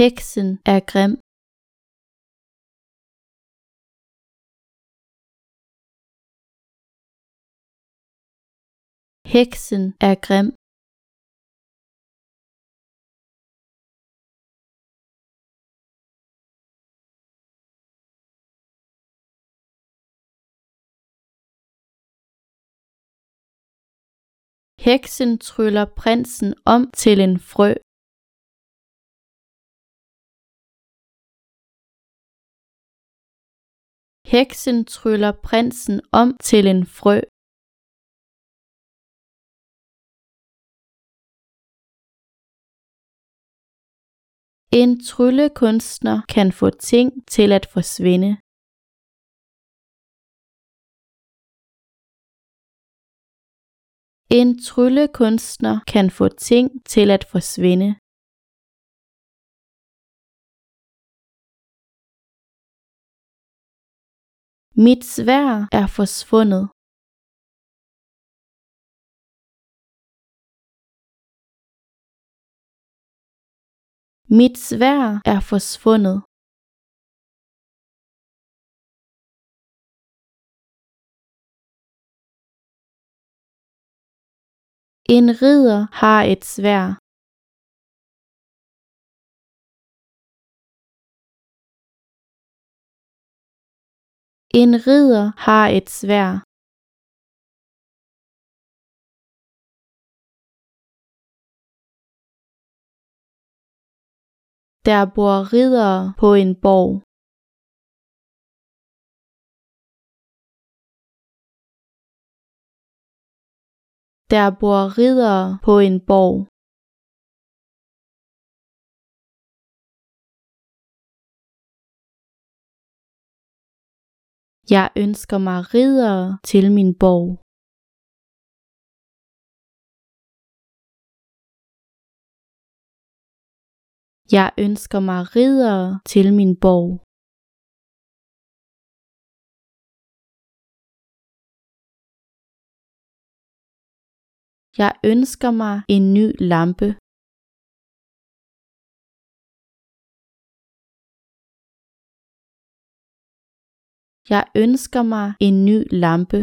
Heksen er grim. Heksen er grim. Heksen tryller prinsen om til en frø. Heksen tryller prinsen om til en frø. En tryllekunstner kan få ting til at forsvinde. En tryllekunstner kan få ting til at forsvinde. Mit svær er forsvundet. Mit svær er forsvundet. En ridder har et svær. En ridder har et svær. Der bor riddere på en borg. Der bor riddere på en borg. Jeg ønsker mig ridere til min borg. Jeg ønsker mig ridere til min borg. Jeg ønsker mig en ny lampe. Jeg ønsker mig en ny lampe.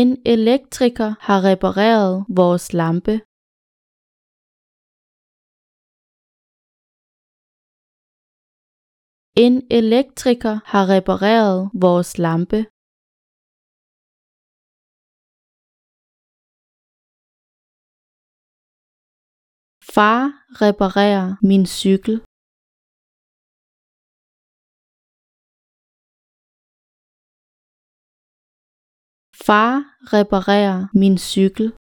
En elektriker har repareret vores lampe. En elektriker har repareret vores lampe. Far reparerer min cykel. Far reparerer min cykel.